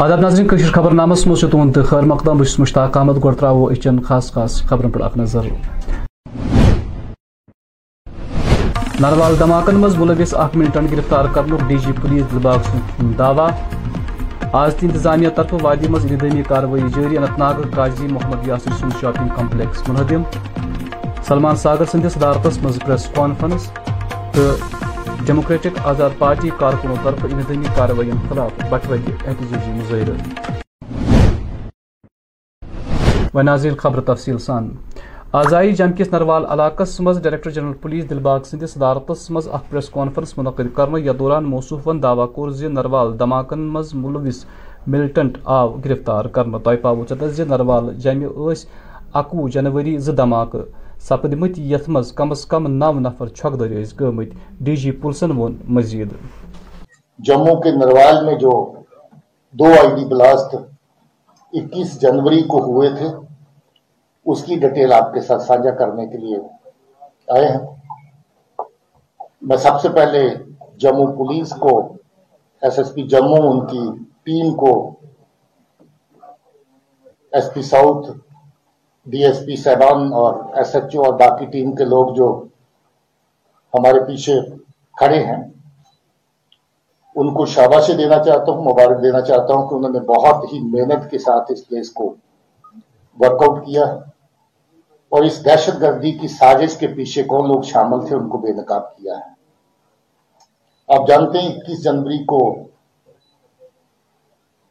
آداب ناظرین کشیر خبر نامس مز تہد خیر مقدم بس مشتاق احمد گو ترو اچن خاص خاص خبرن پہ نظر۔ نروال دھماکن مز ملوث اخ منٹن گرفتار کرن ڈی جی پولیس دلباغ سن دعوی۔ آز تہ انتظامیہ طرف وادی مز انتظامی کاروی جاری انت ناگ قاضی محمد یاسر سن شاپنگ کمپلیکس منہدم۔ سلمان ساگر سندس صدارتس مز پریس کانفرنس تو ڈیموکریٹک آزاد پارٹی کارکنوں طرف انتظامی کاروائین خلاف بٹوتی احتجاجی مظاہرہ و خبر تفصیل سان آزائی جم کس نروال علاقہ مز ڈائریکٹر جنرل پولیس دلباغ سندس صدارتس مز اخ پریس کانفرنس منعقد کرنے یا دوران موصوفن دعوی کور زی نروال دھماکن مز ملوث ملٹنٹ آو گرفتار کرنے تہ پاو چتس زی نروال جمع اکوہ جنوری زٕ دھماکہ سپدمت یت مز کم از کم نو نفر چھکدر گمت ڈی جی پلسن وون مزید۔ جموں کے نروال میں جو دو آئی ڈی بلاسٹ اکیس جنوری کو ہوئے تھے، اس کی ڈیٹیل آپ کے ساتھ ساجھا کرنے کے لیے آئے ہیں۔ میں سب سے پہلے جموں پولیس کو، ایس ایس پی جموں ان کی ٹیم کو، S P south D S P صاحبان اور ایس ایچ او اور باقی ٹیم کے لوگ جو ہمارے پیچھے کھڑے ہیں، ان کو شاباشی دینا چاہتا ہوں، مبارک دینا چاہتا ہوں کہ انہوں نے بہت ہی محنت کے ساتھ اس کیس کو ورک آؤٹ کیا اور اس دہشت گردی کی سازش کے پیچھے کون لوگ شامل تھے، ان کو بے نقاب کیا ہے۔ آپ جانتے ہیں، اکیس جنوری کو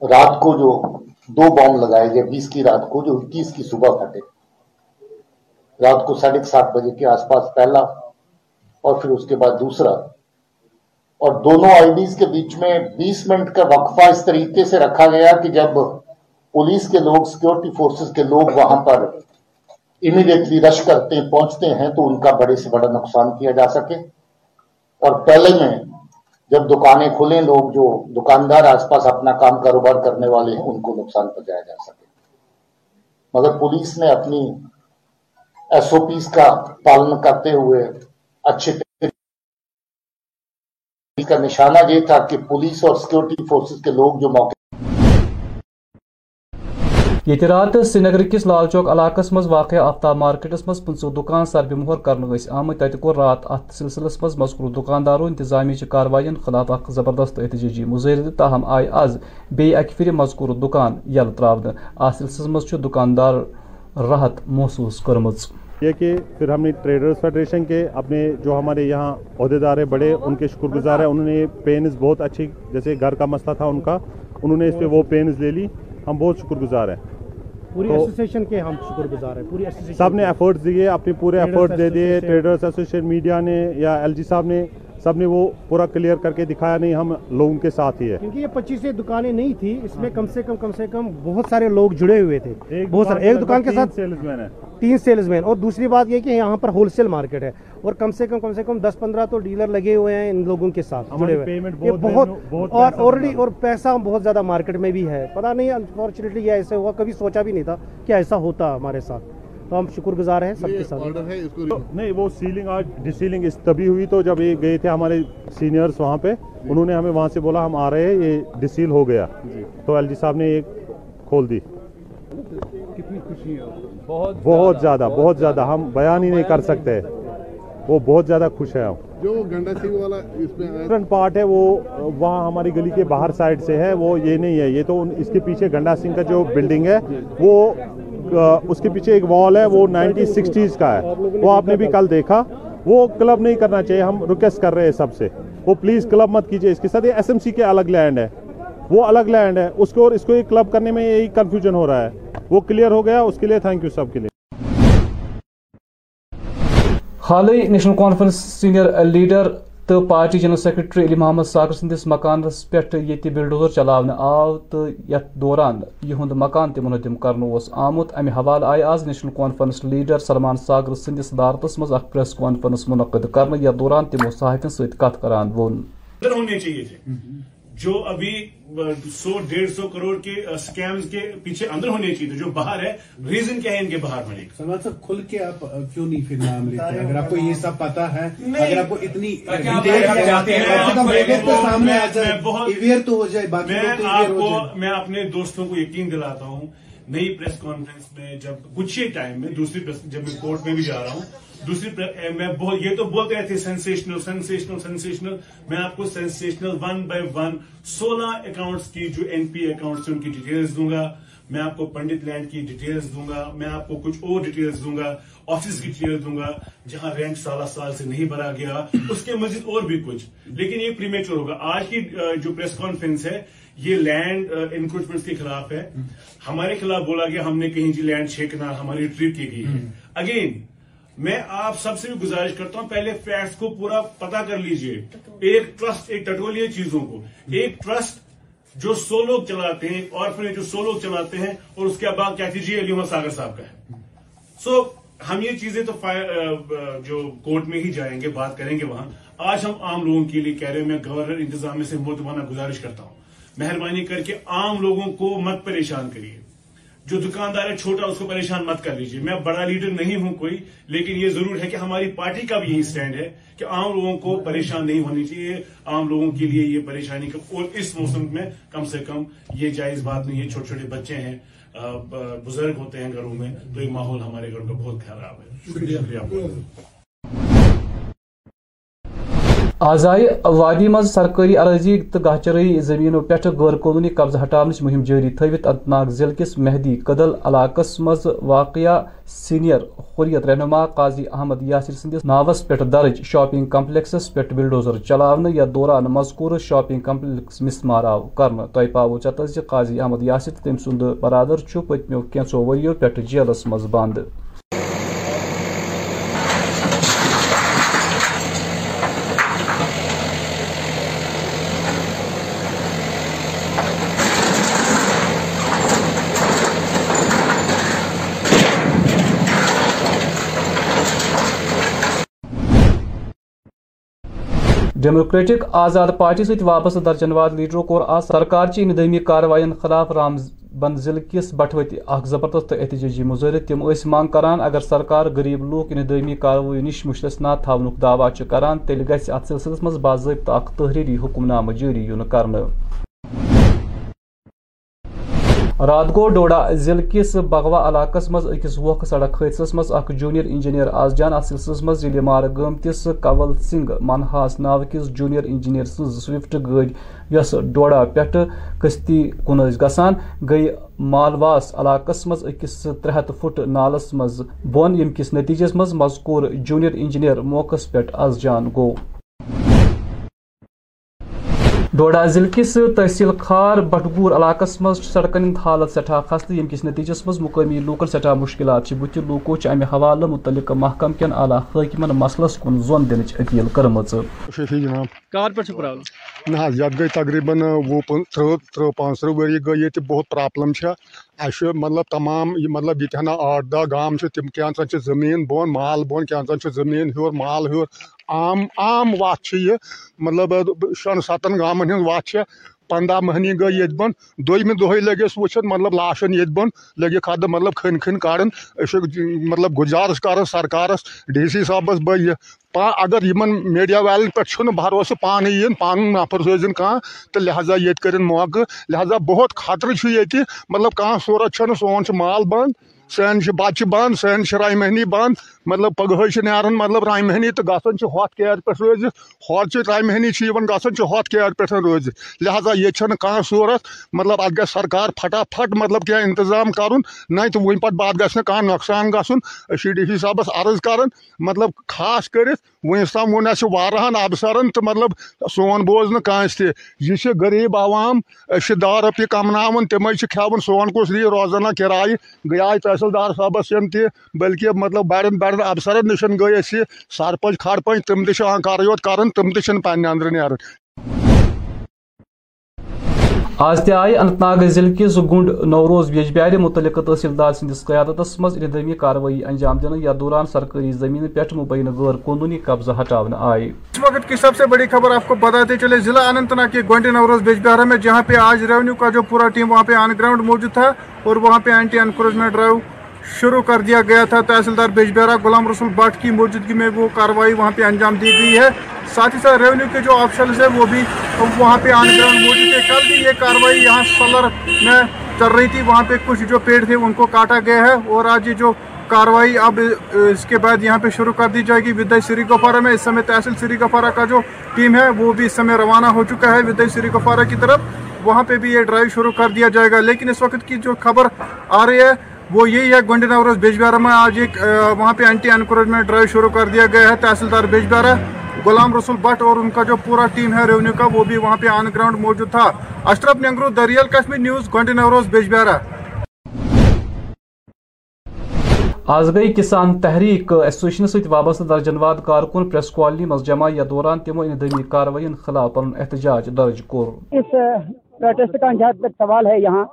رات کو جو دو بام لگائے گئے، بیس کی رات کو جو اکیس کی صبح پھٹے۔ رات کو ساڑھے سات بجے کے آس پاس پہلا اور پھر اس کے بعد دوسرا۔ اور دونوں آئی ڈیز کے بیچ میں بیس منٹ کا وقفہ اس طریقے سے رکھا گیا کہ جب پولیس کے لوگ سیکورٹی فورسز کے لوگ وہاں پر امیڈیٹلی رش کرتے ہیں پہنچتے ہیں تو ان کا بڑے سے بڑا نقصان کیا جا سکے۔ اور پہلے میں جب دکانیں کھلیں، لوگ جو دکاندار آس پاس اپنا کام کاروبار کرنے والے ہیں، ان کو نقصان پہنچایا جا سکے۔ مگر پولیس نے اپنی ایس او پیز کا پالن کرتے ہوئے اچھے کا نشانہ یہ تھا کہ پولیس اور سیکورٹی فورسز کے لوگ جو موقع یہ رات سری نگر کس لال چوک علاقہ مز واقع آفتاب مارکیٹس مز پنچہ دکان سربہ مہر کرنے آمت تت کور رات ات سلسلس مز مذکور دکاندارو انتظامی کاروائین خلاف اخ زبردست احتجاجی مظاہرہ تاہم آئی آز بی اکہ پھر مذکور دکان یل تراؤن ات سلسلس مز دکاندار راحت محسوس کرمز یہ کہ پھر ہم نے ٹریڈرز فیڈریشن کے اپنے جو ہمارے یہاں عہدیدار بڑے، ان کے شکر گزار ہیں، انہوں نے پینز بہت اچھی، جیسے گھر کا مسئلہ تھا ان کا، انہوں نے اس پہ وہ پینز لے لی۔ ہم بہت شکر گزار ہیں۔ پوری ایسوسیشن کے ہم شکر گزار ہیں پوری سب نے ایفرٹس دیے اپنے پورے ایفرٹس دے دیے ٹریڈرز ایسوسیشن میڈیا نے یا ایل جی صاحب نے سب نے وہ پورا کلیئر کر کے دکھایا نہیں ہم لوگوں کے ساتھ ہی ہے کیونکہ یہ پچیس دکانیں نہیں تھی اس میں کم سے کم کم سے کم بہت سارے لوگ جڑے ہوئے تھے۔ بہت سارے ایک دکان کے ساتھ سیلز مین ہے تین سیلز مین اور دوسری بات یہ کہ یہاں پر ہول سیل مارکیٹ ہے۔ اور کم سے کم کم سے کم دس پندرہ تو ڈیلر لگے ہوئے ہیں ان لوگوں کے ساتھ جڑے ہوئے۔ بہت اور آلریڈی اور پیسہ بہت زیادہ مارکیٹ میں بھی ہے۔ پتا نہیں انفارچونیٹلی یہ ایسے ہوا کبھی سوچا بھی نہیں تھا کہ ایسا ہوتا ہمارے ساتھ۔ تو ہم شکر گزار ہیں سب کے ساتھ۔ نہیں وہ سیلنگ آج ڈی سیلنگ اس تبھی ہوئی تو جب یہ گئے تھے ہمارے سینئرز وہاں پہ۔ انہوں نے ہمیں وہاں سے بولا ہم آ رہے ہیں یہ ڈی سیل ہو گیا۔ تو ایل جی صاحب نے یہ کھول دی۔ کتنی خوشی ہے بہت زیادہ بہت زیادہ ہم بیان ہی نہیں کر سکتے۔ وہ بہت زیادہ خوش ہے جو گنڈا سنگھ والا اس میں ڈفرنٹ پارٹ ہے وہ وہاں ہماری گلی کے باہر سائڈ سے ہے وہ یہ نہیں ہے یہ تو اس کے پیچھے گنڈا سنگھ کا جو بلڈنگ ہے وہ اس کے پیچھے ایک وال ہے وہ نائنٹی سکسٹیز کا ہے۔ وہ آپ نے بھی کل دیکھا۔ وہ کلب نہیں کرنا چاہیے ہم ریکویسٹ کر رہے ہیں سب سے۔ وہ پلیز کلب مت کیجیے اس کے ساتھ یہ ایس ایم سی کے الگ لینڈ ہے۔ وہ الگ لینڈ ہے۔ اس کو اور اس کو ایک کلب کرنے میں یہی کنفیوژن ہو رہا ہے۔ وہ کلیئر ہو گیا اس کے لیے تھینک یو سب کے لیے۔ حالی نیشنل کانفرنس سینئر لیڈر تو party general secretary Ali Mohammad Sagar سندس مکانس پہ یہ بلڈوزر چلانے آو تو یت دوران یہ مکان تہ منہدم کرنے آمت امہ حوالہ آئی آز National Conference leader Salman Sagar سندس صدارتس مز اخ پریس کانفرنس منعقد کرنے یتھ دوران تمو صحافین ست کت کران چاہیے۔ جو ابھی سو ڈیڑھ سو کروڑ کے سکیمز کے پیچھے اندر ہونے چاہیے جو باہر ہے ریزن کیا ہے ان کے باہر ہونے کا سلمان صاحب کھل کے آپ کیوں نہیں پھر نام لیتے؟ اگر آپ کو یہ سب پتا ہے اگر آپ کو اتنی سامنے تو ہو جائے میں آپ کو میں اپنے دوستوں کو یقین دلاتا ہوں نئی پریس کانفرنس میں جب کچھ ہی ٹائم میں دوسری پریس جب میں کورٹ میں بھی جا رہا ہوں، دوسری میں یہ تو بولتے رہتے تھے سینسیشنل سینسیشنل سینسیشنل میں آپ کو سینسیشنل ون بائی ون سولہ اکاؤنٹس کی جو این پی اکاؤنٹس ان کی ڈیٹیلز دوں گا۔ میں آپ کو پنڈت لینڈ کی ڈیٹیلز دوں گا۔ میں آپ کو کچھ اور ڈیٹیلز دوں گا۔ آفس کی ڈیٹیلز دوں گا، جہاں رینٹ سالہ سال سے نہیں بھرا گیا۔ اس کے مزید اور بھی کچھ۔ لیکن یہ پریمیچور ہوگا۔ آج کی جو پریس کانفرنس ہے یہ لینڈ انکروچمنٹ uh, کے خلاف ہے۔ ہمارے خلاف بولا گیا ہم نے کہیں جی لینڈ چھینکنا ہماری ٹریٹ کی گئی۔ ہے اگین میں آپ سب سے بھی گزارش کرتا ہوں پہلے فیکٹس کو پورا پتا کر لیجیے۔ ایک ٹرسٹ ایک ٹٹولی چیزوں کو۔ ایک ٹرسٹ جو سو لوگ چلاتے ہیں اور پھر جو سو لوگ چلاتے ہیں اور اس کے بعد کیا جی علی عمر ساگر صاحب کا ہے۔ سو ہم یہ چیزیں تو uh, uh, جو کورٹ میں ہی جائیں گے بات کریں گے وہاں۔ آج ہم عام لوگوں کے لیے کہہ رہے ہیں میں گورنر انتظامیہ سے مرتبانہ گزارش کرتا ہوں۔ مہربانی کر کے عام لوگوں کو مت پریشان کریے۔ جو دکاندار ہے، چھوٹا، اس کو پریشان مت کر لیجیے میں بڑا لیڈر نہیں ہوں کوئی، لیکن یہ ضرور ہے کہ ہماری پارٹی کا بھی یہی سٹینڈ ہے کہ عام لوگوں کو پریشان نہیں ہونی چاہیے۔ عام لوگوں کے لیے یہ پریشانی کا اور اس موسم میں کم سے کم یہ جائز بات نہیں ہے، چھوٹے چھوٹے بچے ہیں بزرگ ہوتے ہیں گھروں میں، تو یہ ماحول ہمارے گھروں کا بہت خراب ہے۔ شکریہ۔ آز وادی مز سرکاری عرضی تو گاہچرئی زمینوں پہ غیر قانونی قبضہ ہٹانچ مہم جاری تھوت انت ناگ ضلع کس مہدی قدل علاقہ مز واقع سینئر حریت رہنما قاضی احمد یاسر سندس ناوس پہ درج شاپنگ کمپلیکسس پہ بلڈوزر چلانے یا دوران مذکور شاپنگ کمپلیکس مسمار آو کر تہ پاو چتس قاضی احمد یاسر تم سند برادر پتمو کینچو ورو پہ جیلس مز بند۔ ڈیموکریٹک آزاد پارٹی ست وابستہ درجن واد لیڈرو کور آز سرکار چی اندمی کاروائین خلاف رام بند ضلع کس بٹوتی اخ زبردست احتجاجی مظاہرت تم اس مانگ کران، اگر سرکار غریب لوک اندمی کاروائی نش مشتثنا تھاونک دعویٰ کران، تیٚلہِ گژھِ ات سلسلس مز باضابطہ اخ تحریری حکم نامہ جٲری یُن رات گو ڈوڈا ضلع کس بغوا علاقہ مز اکس ووق سڑک حادثہ مز اخ جونیئر انجینئر آز جان ات سلسلس مز یل مار گمتس کول سنگھ منہاس ناو کس جونیئر انجینئر سن سوفٹ گڑ یس ڈوڈا پٹھ کستی کن گسان گئی مالواس علاقہ مز اکس ترے ہتھ فٹ نالس مز بون یم کس نتیجس مز مذکور جونیئر انجینئر موقع پہ آز جان گو ڈوڈا ضلع کس تحصیل خار بٹگور علاقہ مز سڑکن ہند حالت سٹھا خستہ یم کس نتیجس مز مقامی لوکن سٹھا مشکلات بت لوکو امہ حوالہ متعلق محکم کن اعلیٰ حاکمن مسلس کن زون دن اپیل کرم کار گئی تقریباً وہ ترہ ترہ پانچ ترہ وری گئی یہ بہت پرابلم اہم مطلب تمام مطلب یہ آٹھ دہ گام تم کی زمین بون مال بون کی زمین ہور مال ہور عام عام وات چھِ یہِ؟ مطلب شٮ۪ن سَتَن گامَن ہِنٛز وَتھ چھےٚ۔ پنٛداہ مٔہنی گٔے ییٚتہِ بۄن دوٚیمہِ دۄہے لٔگۍ أسۍ وٕچھِتھ مطلب لاشَن ییٚتہِ بۄن لٔگِکھ اَدٕ مطلب کھٔنۍ کھٔنۍ کَڑٕنۍ أسۍ چھِ مطلب گُزارٕش کَران سرکارَس ڈی سی صٲبَس بہٕ یہِ۔ پا اگر یِمَن میٖڈیا والٮ۪ن پٮ۪ٹھ چھُنہٕ بروسہٕ پانہٕ یِن پَنُن نفر سوزِن کانٛہہ تہٕ لہٰذا ییٚتہِ کٔرِن موقعہٕ لہٰذا بہت خطرٕ چھُ ییٚتہِ مطلب کانٛہہ صوٗرت چھَنہٕ سون چھُ مال بنٛد سٲنۍ چھِ بَچہِ بنٛد سٲنۍ چھِ راے مٔہنی بنٛد مطلب پگہ ناران مطلب رامہ تو گھن ہوت کیر پہ روزت ہور رامہ ہنی گھن ہوت کیر پہ روزت لہٰذا یہ کھانا صورت؟ مطلب ات گھر سرکار پھٹافٹ مطلب کی انتظام کرن تو ون پہ بعد گھس کھانا نقصان گھن ڈی سی صاحبس عرض کر مطلب خاص کر ونس تم ون اہس وارہن افسرن تو مطلب سون بوز نا تہ یہ غریب عوام دہ روپیے کمن تم کھان سون کس دی روزانہ کرائے گیا تحصیل دار صاحبس تہ بلکہ مطلب بڑے بڑے کارن افسرن نش گئی اس سرپنچ کھڑپنچ تم تہ یوت کر تم تہ پنہ اندر آز تہ آئی اننت ناگ ضلع کس گنڈ نوروز بیجبیارِ متعلقہ تحصیلدار سندس قیادت مز اندمی کاروٲیی انجام دن یا دوران سرکاری زمین پہ مبینہ غیر قانونی قبضہ ہٹا آئے اس وقت کی سب سے بڑی خبر آپ کو بتاتے چلے ضلع اننت ناگ کے گنڈ نوروز بیجبیارہ میں جہاں پہ آج ریونیو کا جو پورا ٹیم وہاں پہ آن گراؤنڈ موجود تھا اور وہاں پہ اینٹی انکروچمنٹ ڈرائیو شروع کر دیا گیا تھا۔ تحصیلدار بیجبہارا غلام رسول بٹ کی موجودگی میں وہ کارروائی وہاں پہ انجام دی گئی ہے۔ ساتھ ہی ساتھ ریونیو کے جو آفشلز ہیں وہ بھی وہاں پہ آن گراؤنڈ موجود تھے کل بھی یہ کارروائی یہاں سولر میں چل رہی تھی۔ وہاں پہ کچھ جو پیڑ تھے ان کو کاٹا گیا ہے اور آج یہ جو کارروائی اب اس کے بعد یہاں پہ شروع کر دی جائے گی۔ ودائی سری گفارا میں اس سمے تحصیل سری گفارا کا جو ٹیم ہے وہ بھی اس سمے روانہ ہو چکا ہے۔ ودائی سری گفارا کی طرف وہاں پہ بھی یہ ڈرائیو شروع کر دیا جائے گا۔ لیکن اس وقت کی جو خبر آ رہی ہے وہ یہی ہے گونڈی نوروز بیجبیارا میں آج ایک وہاں پہ اینٹی انکروچمنٹ ڈرائیو شروع کر دیا گیا ہے تحصیلدار بیجبیارا غلام رسول بٹ اور ان کا جو پورا ٹیم ہے ریونیو کا وہ بھی وہاں پہ آن گراؤنڈ موجود تھا۔ اشرف ننگرو دریال کشمیر نیوز گونڈی نوروز بیجبیارا آز گئی کسان تحریک ایسوسیشن ست وابستہ درجن واد کارکن پریس کالونی مز جمع یا دوران تمو اندمی کاروائین خلاف پن احتجاج درج کور۔ اس پروٹیسٹ کا جہاں تک سوال ہے یہاں۔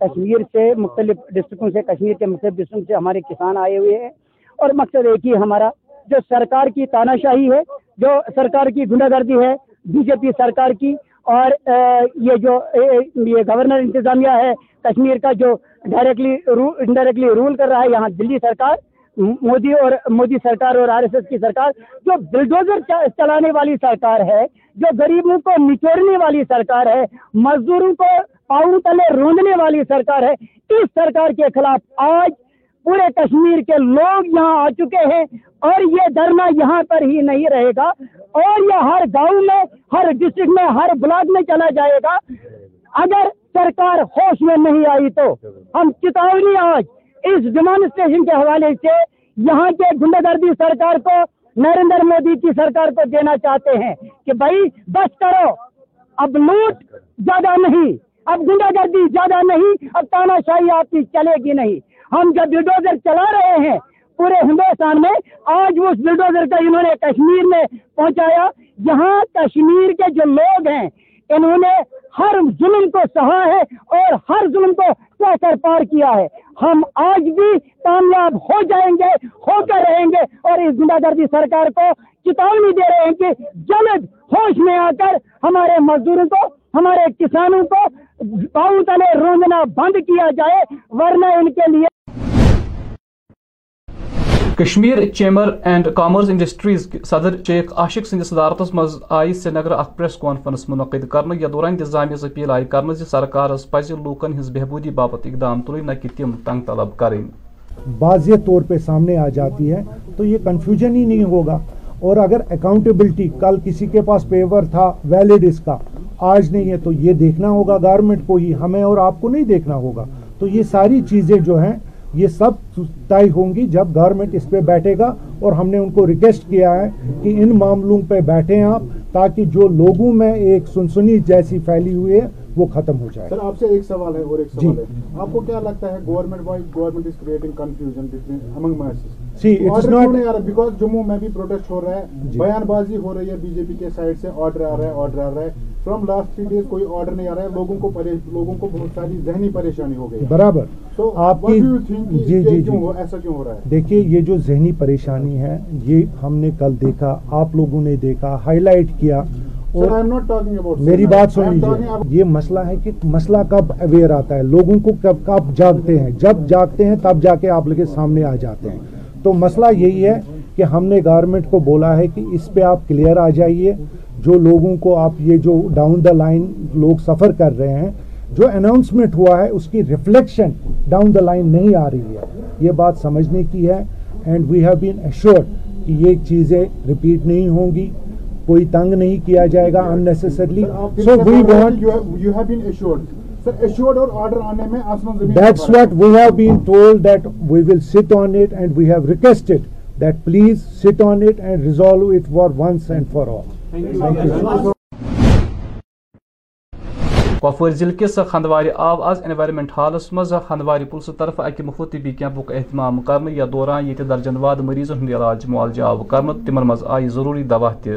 کشمیر سے مختلف ڈسٹرکوں سے، کشمیر کے مختلف ڈسٹرکوں سے ہمارے کسان آئے ہوئے ہیں۔ اور مقصد ایک ہی ہمارا، جو سرکار کی تانہ شاہی ہے، جو سرکار کی گنڈا گردی ہے بی جے پی سرکار کی۔ اور یہ جو یہ گورنر انتظامیہ ہے، کشمیر کا جو ڈائریکٹلی انڈائریکٹلی رول کر رہا ہے، یہاں دلی سرکار، مودی اور مودی سرکار اور آر ایس ایس کی سرکار، جو بلڈوزر چلانے والی سرکار ہے، جو غریبوں کو نچوڑنے والی سرکار ہے، مزدوروں کو پاؤں تلے روندنے والی سرکار ہے۔ اس سرکار کے خلاف آج پورے کشمیر کے لوگ یہاں آ چکے ہیں اور یہ دھرنا یہاں پر ہی نہیں رہے گا۔ اور یہ ہر گاؤں میں، ہر ڈسٹرکٹ میں، ہر بلاک میں چلا جائے گا۔ اگر سرکار ہوش میں نہیں آئی تو ہم چتاونی آج اس ڈیمانسٹریشن کے حوالے سے یہاں کے گنڈا گردی سرکار کو، نریندر مودی کی سرکار کو دینا چاہتے ہیں کہ بھائی بس کرو، اب لوٹ زیادہ نہیں۔ اب گنڈا گردی زیادہ نہیں، اب تانا شاہی آپ کی چلے گی نہیں۔ ہم جب بلڈوزر چلا رہے ہیں پورے ہندوستان میں، آج اس بلڈوزر کا انہوں نے کشمیر میں پہنچایا۔ یہاں کشمیر کے جو لوگ ہیں، انہوں نے ہر ظلم کو سہا ہے اور ہر ظلم کو سہ کر پار کیا ہے۔ ہم آج بھی کامیاب ہو جائیں گے، ہو کر رہیں گے اور اس گنڈا گردی سرکار کو چتاونی دے رہے ہیں کہ جلد ہوش میں آ کر ہمارے مزدوروں کو، ہمارے کسانوں کو پاؤں تلے روندنا بند کیا جائے ورنہ ان کے لیے Kashmir chamber and commerce industries صدر شیخ عاشق سندس صدارت مز آئی سری نگر اخ پریس کانفرنس منعقد کرنے یا دوران انتظامیہ اپیل آئی کرنے سرکارس پز لوکن ہز بہبودی باپت اقدام تلن نہ کہ تم تنگ طلب کریں واضح طور پہ سامنے آ جاتی ہے تو یہ کنفیوژن ہی نہیں ہوگا۔ اور اگر اکاؤنٹیبلٹی کل کسی کے پاس پیور تھا ویلڈ اس کا۔ آج نہیں ہے تو یہ دیکھنا ہوگا گورنمنٹ کو ہی، ہمیں اور آپ کو نہیں دیکھنا ہوگا۔ تو یہ ساری چیزیں جو ہیں، یہ سب طے ہوں گی جب گورنمنٹ اس پہ بیٹھے گا۔ اور ہم نے ان کو ریکویسٹ کیا ہے کہ ان معاملوں پہ بیٹھیں آپ تاکہ جو لوگوں میں ایک سنسنی جیسی پھیلی ہوئی ہے وہ ختم ہو جائے۔ سر آپ سے ایک سوال ہے اور ایک سوال ہے۔ آپ کو کیا لگتا ہے government wise government is creating confusion among masses see it's not because Jammu میں بھی پروٹیسٹ ہو رہا ہے۔ بیان بازی ہو رہی ہے بی جے پی کے سائڈ سے۔ آرڈر آ رہا ہے آرڈر آ رہا ہے۔ فرام لاسٹ تھری ڈیز کوئی آرڈر نہیں آ رہا ہے۔ لوگوں کو لوگوں کو بہت ساری ذہنی پریشانی ہو گئی برابر۔ تو آپ کی جی جی جی۔ ایسا کیوں ہو رہا ہے؟ دیکھیے یہ جو ذہنی پریشانی ہے یہ ہم نے کل دیکھا آپ لوگوں نے دیکھا ہائی لائٹ کیا۔ اور میری بات سن لیجیے یہ مسئلہ ہے کہ مسئلہ کب اویئر آتا ہے؟ لوگوں کو کب کب جاگتے ہیں؟ جب جاگتے ہیں تب جا کے آپ لوگ سامنے آ جاتے ہیں۔ تو مسئلہ یہی ہے کہ ہم نے گورنمنٹ کو بولا ہے کہ اس پہ آپ کلیئر آ جائیے۔ جو لوگوں کو آپ یہ جو ڈاؤن دا لائن لوگ سفر کر رہے ہیں جو اناؤنسمنٹ ہوا ہے اس کی ریفلیکشن ڈاؤن دا لائن نہیں آ رہی ہے۔ یہ بات سمجھنے کی ہے۔ And we have been assured کہ یہ چیزیں ریپیٹ نہیں ہوں گی۔ کوئی تنگ نہیں کیا جائے گا unnecessarily so we want you have been assured sir assured اور آرڈر آنے میں آسمان زمین that's what we have been told that we will sit on it and we have requested that please sit on it and resolve it for once and for all Kupwara ضلع کس خندوار آو آز environment halls مز خندوار plus طرف اکہ مفت طبی کیمپک اہتمام کرنے یا دوران یہ درجن واد مریضن ہند علاج معالجہ آو کرنے تمن مز آئی ضروری دوا تہ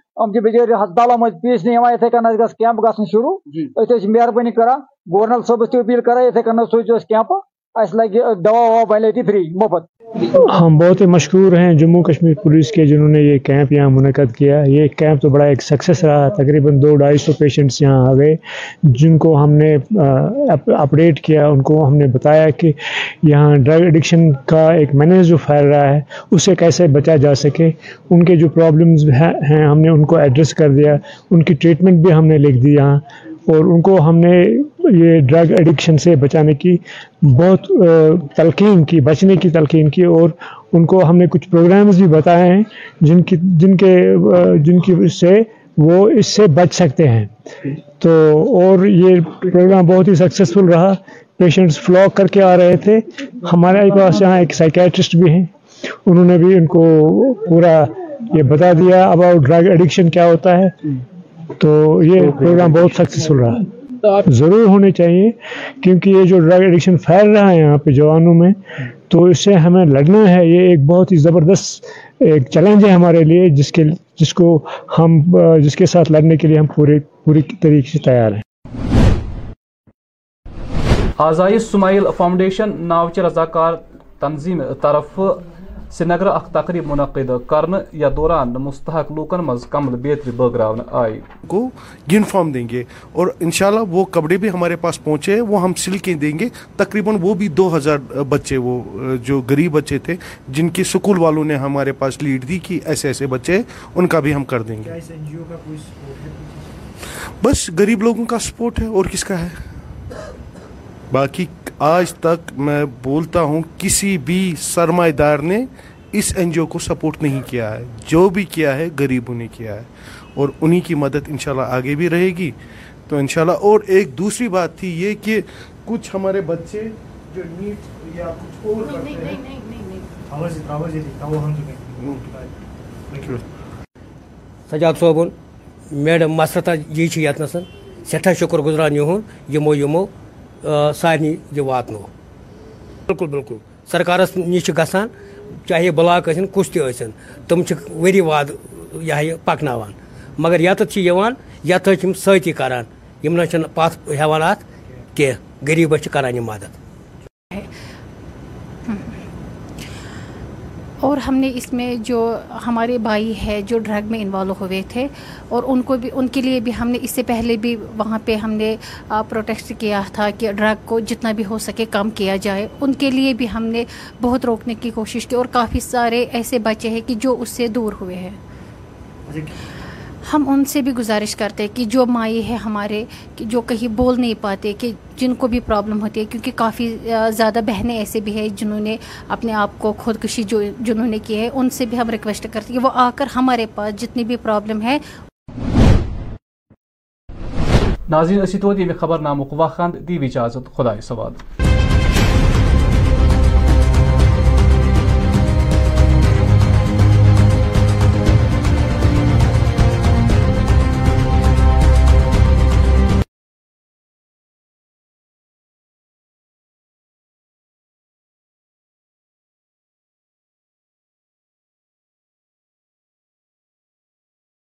ہم بچے ہسپتالوں مجھ پیش نہیں اتھے کن گز کیمپ گھن شروع ات مہربانی کران گورنر صبس تہ اپیل کران اتھے کن سوزیو کیمپ اس لگہ دوا ووا بنے تی فری مفت ہم بہت ہی مشکور ہیں جموں کشمیر پولیس کے جنہوں نے یہ کیمپ یہاں منعقد کیا۔ یہ کیمپ تو بڑا ایک سکسیس رہا۔ تقریباً دو ڈھائی سو پیشنٹس یہاں آ گئے۔ جن کو ہم نے اپڈیٹ کیا، ان کو ہم نے بتایا کہ یہاں ڈرگ ایڈکشن کا ایک مینج جو پھیل رہا ہے اس سے کیسے بچا جا سکے۔ ان کے جو پرابلمز ہیں ہم نے ان کو ایڈریس کر دیا۔ ان کی ٹریٹمنٹ بھی ہم نے لکھ دی یہاں۔ اور ان کو ہم نے یہ ڈرگ ایڈکشن سے بچانے کی بہت تلقین کی، بچنے کی تلقین کی اور ان کو ہم نے کچھ پروگرامز بھی بتائے ہیں جن کی، جن کے جن کی سے وہ اس سے بچ سکتے ہیں۔ تو اور یہ پروگرام بہت ہی سکسیزفل رہا۔ پیشنٹس فلاک کر کے آ رہے تھے۔ ہمارے پاس یہاں ایک سائیکیٹرسٹ بھی ہیں۔ انہوں نے بھی ان کو پورا یہ بتا دیا اباؤٹ ڈرگ ایڈکشن کیا ہوتا ہے۔ تو یہ پروگرام بہت سکسیسفل رہا۔ ضرور ہونے چاہیے کیونکہ یہ جو ڈرگ ایڈکشن پھیل رہا ہے یہاں پہ جوانوں میں تو اس سے ہمیں لڑنا ہے۔ یہ ایک بہت ہی زبردست ایک چیلنج ہے ہمارے لیے جس کے جس کو ہم جس کے ساتھ لڑنے کے لیے ہم پورے پوری طریقے سے تیار ہیں۔ آزائی سمائل فاؤنڈیشن ناوچ رضاکار تنظیم طرف سرینگر اخ تقریب منعقد کرنے یا دوران مستحق لوکن مز کمل بیتری بٲگراون آئی۔ کو یونیفارم دیں گے اور انشاءاللہ وہ کپڑے بھی ہمارے پاس پہنچے وہ ہم سل کے دیں گے۔ تقریباً وہ بھی دو ہزار بچے وہ جو غریب بچے تھے جن کی سکول والوں نے ہمارے پاس لیڈ دی کہ ایسے ایسے بچے ان کا بھی ہم کر دیں گے۔ بس غریب لوگوں کا سپورٹ ہے اور کس کا ہے؟ باقی آج تک میں بولتا ہوں کسی بھی سرمایہ دار نے اس این جی او کو سپورٹ نہیں کیا ہے۔ جو بھی کیا ہے غریبوں نے کیا ہے۔ اور انہی کی مدد انشاءاللہ آگے بھی رہے گی۔ تو انشاءاللہ اور ایک دوسری بات تھی یہ کہ کچھ ہمارے بچے جو نیٹ یا کچھ اور ہیں۔ سجاد صوبن میڈم مسرتہ جی چھ یتنسن سٹھا شکر گزران یہو یمو یمو۔ سارنی یہِ واتنو بالکل بِلکُل سرکارَس نِش چھِ گژھان چاہے بٕلاک ٲسِن کُس تہِ ٲسِن تِم چھِ ؤری وادٕ یہِ ہا یہِ پَکناوان۔ مگر یَتَتھ چھِ یِوان یَتھ حظ چھِ یِم سۭتی کَران۔ یِم نہ چھِنہٕ پَتھ ہٮ۪وان اَتھ کینٛہہ۔ غریٖبَس چھِ کَران یہِ مَدَت اور ہم نے اس میں جو ہمارے بھائی ہے جو ڈرگ میں انوالو ہوئے تھے اور ان کو بھی ان کے لیے بھی ہم نے اس سے پہلے بھی وہاں پہ ہم نے پروٹیکٹ کیا تھا کہ ڈرگ کو جتنا بھی ہو سکے کم کیا جائے۔ ان کے لیے بھی ہم نے بہت روکنے کی کوشش کی اور کافی سارے ایسے بچے ہیں کہ جو اس سے دور ہوئے ہیں۔ اچھا، ہم ان سے بھی گزارش کرتے کہ جو مائی ہے ہمارے جو کہیں بول نہیں پاتے، کہ جن کو بھی پرابلم ہوتی ہے، کیونکہ کافی زیادہ بہنیں ایسے بھی ہیں جنہوں نے اپنے آپ کو خودکشی جو، جنہوں نے کی ہے، ان سے بھی ہم ریکویسٹ کرتے ہیں وہ آ کر ہمارے پاس جتنی بھی پرابلم ہے ناظرین، اسی تو دیوی خبر نامک خواہ دیوی اجازت خدا سواد۔